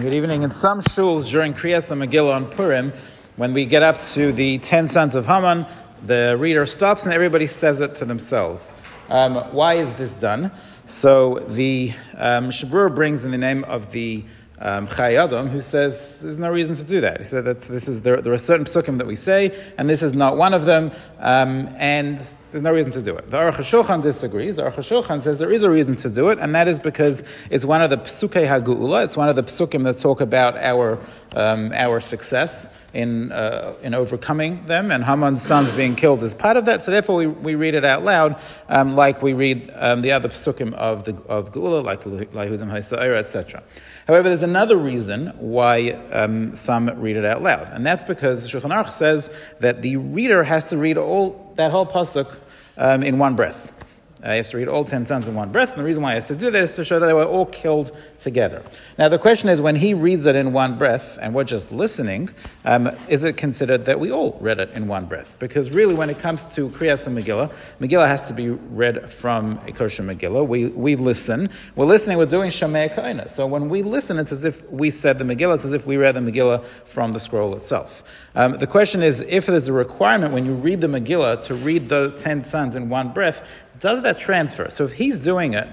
Good evening. In some shuls during Kriyas Megillah on Purim, when we get up to the ten sons of Haman, the reader stops and everybody says it to themselves. Um, why is this done? So the um, Shabrur brings in the name of the um, Chayei Adam, who says there's no reason to do that. He said that this is there, there, are certain psukim that we say, and this is not one of them, um, and there's no reason to do it. The Aruch HaShulchan disagrees. The Aruch HaShulchan says there is a reason to do it, and that is because it's one of the psukei hagu'ula. It's one of the psukim that talk about our um, our success in, uh, in overcoming them, and Haman's sons being killed is part of that. So therefore, we, we read it out loud, um, like we read um, the other psukim of the of Geula, like LaYehudim Haysa Orah, etc. However, there's another reason why um, some read it out loud, and that's because Shulchan Aruch says that the reader has to read all that whole pasuk um, in one breath. Uh, he to read all ten sons in one breath, and the reason why he has to do that is to show that they were all killed together. Now, the question is when he reads it in one breath and we're just listening, um, is it considered that we all read it in one breath? Because really, when it comes to Kriyas and Megillah, Megillah has to be read from a kosher Megillah. We, we listen. We're listening, we're doing Shomea K'oneh. So when we listen, it's as if we said the Megillah, it's as if we read the Megillah from the scroll itself. Um, the question is if there's a requirement when you read the Megillah to read those ten sons in one breath, does that transfer? So if he's doing it,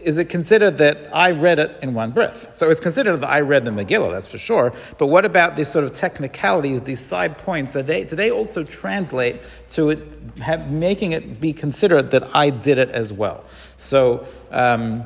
is it considered that I read it in one breath? So it's considered that I read the Megillah, that's for sure. But what about these sort of technicalities, these side points? Are they, do they also translate to it, have, making it be considered that I did it as well? So, um,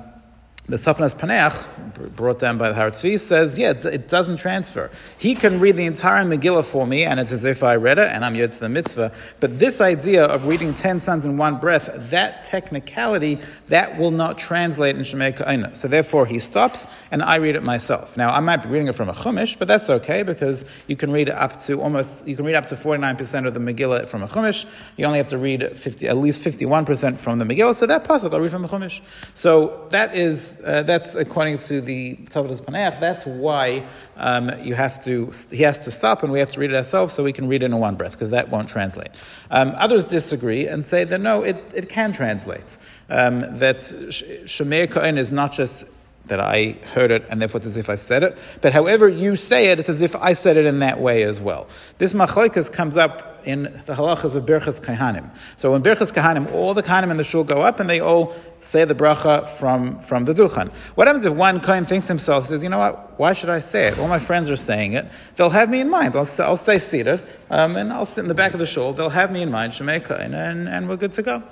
the Tzafnas Paneach, brought down by the Har Tzvi, says, yeah, it doesn't transfer. He can read the entire Megillah for me, and it's as if I read it, and I'm yet to the mitzvah. But this idea of reading ten sons in one breath, that technicality, that will not translate in Shomea K'oneh. So therefore, he stops, and I read it myself. Now, I might be reading it from a Chumash, but that's okay, because you can read up to almost, you can read up to 49% of the Megillah from a Chumash. You only have to read 50, at least 51% from the Megillah, so that pasuk I'll read from a Chumash. So that is uh, that's according to the Tzafnas Paneach. That's why um, you have to. He has to stop, and we have to read it ourselves, so we can read it in one breath, because that won't translate. Um, others disagree and say that no, it, it can translate. Um, that Shomea K'oneh is not just that I heard it and therefore it's as if I said it. But however you say it, it's as if I said it in that way as well. This machloikas comes up in the halachas of Birchas Kohanim. So when Birchas Kohanim, all the Kohanim in the shul go up and they all say the bracha from, from the Duchan. What happens if one Kohen thinks himself, says, you know what, why should I say it? All my friends are saying it. They'll have me in mind. I'll, I'll stay seated um, and I'll sit in the back of the shul. They'll have me in mind, Shomea and, and we're good to go.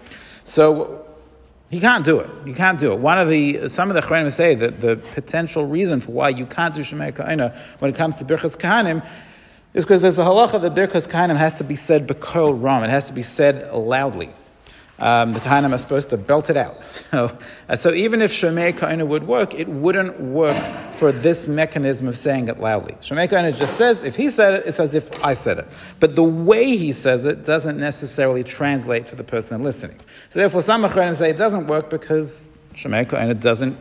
So he can't do it. You can't do it. One of the some of the Chachamim say that the potential reason for why you can't do Shomea K'oneh when it comes to Birchas Kohanim is because there's a halacha that Birkas Kohanim has to be said bekol ram. It has to be said loudly. Um, the Kohanim are supposed to belt it out. So, uh, so even if Shomea K'oneh would work, it wouldn't work for this mechanism of saying it loudly. Shomea K'oneh just says, if he said it, it's as if I said it. But the way he says it doesn't necessarily translate to the person listening. So therefore, some Achronim say it doesn't work because Shomea K'oneh doesn't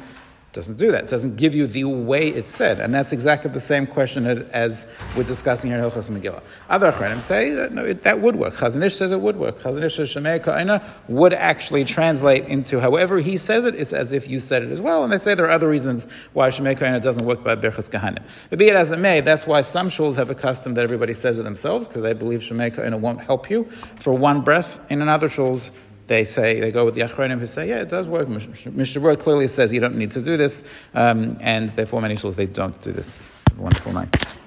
doesn't do that. It doesn't give you the way it's said. And that's exactly the same question as we're discussing here in Hilchas Megillah. Other Achronim say that, no, it, that would work. Chazon Ish says it would work. Chazon Ish says Shomea would actually translate into however he says it, it's as if you said it as well. And they say there are other reasons why Shomea doesn't work by Birchas Kohanim. But be it as it may, that's why some shuls have a custom that everybody says it themselves, because they believe Shomea won't help you for one breath. In another shuls, they say they go with the Achronim who say, yeah, it does work. Mishnah clearly says you don't need to do this, um, and therefore many schools they don't do this. wonderful night.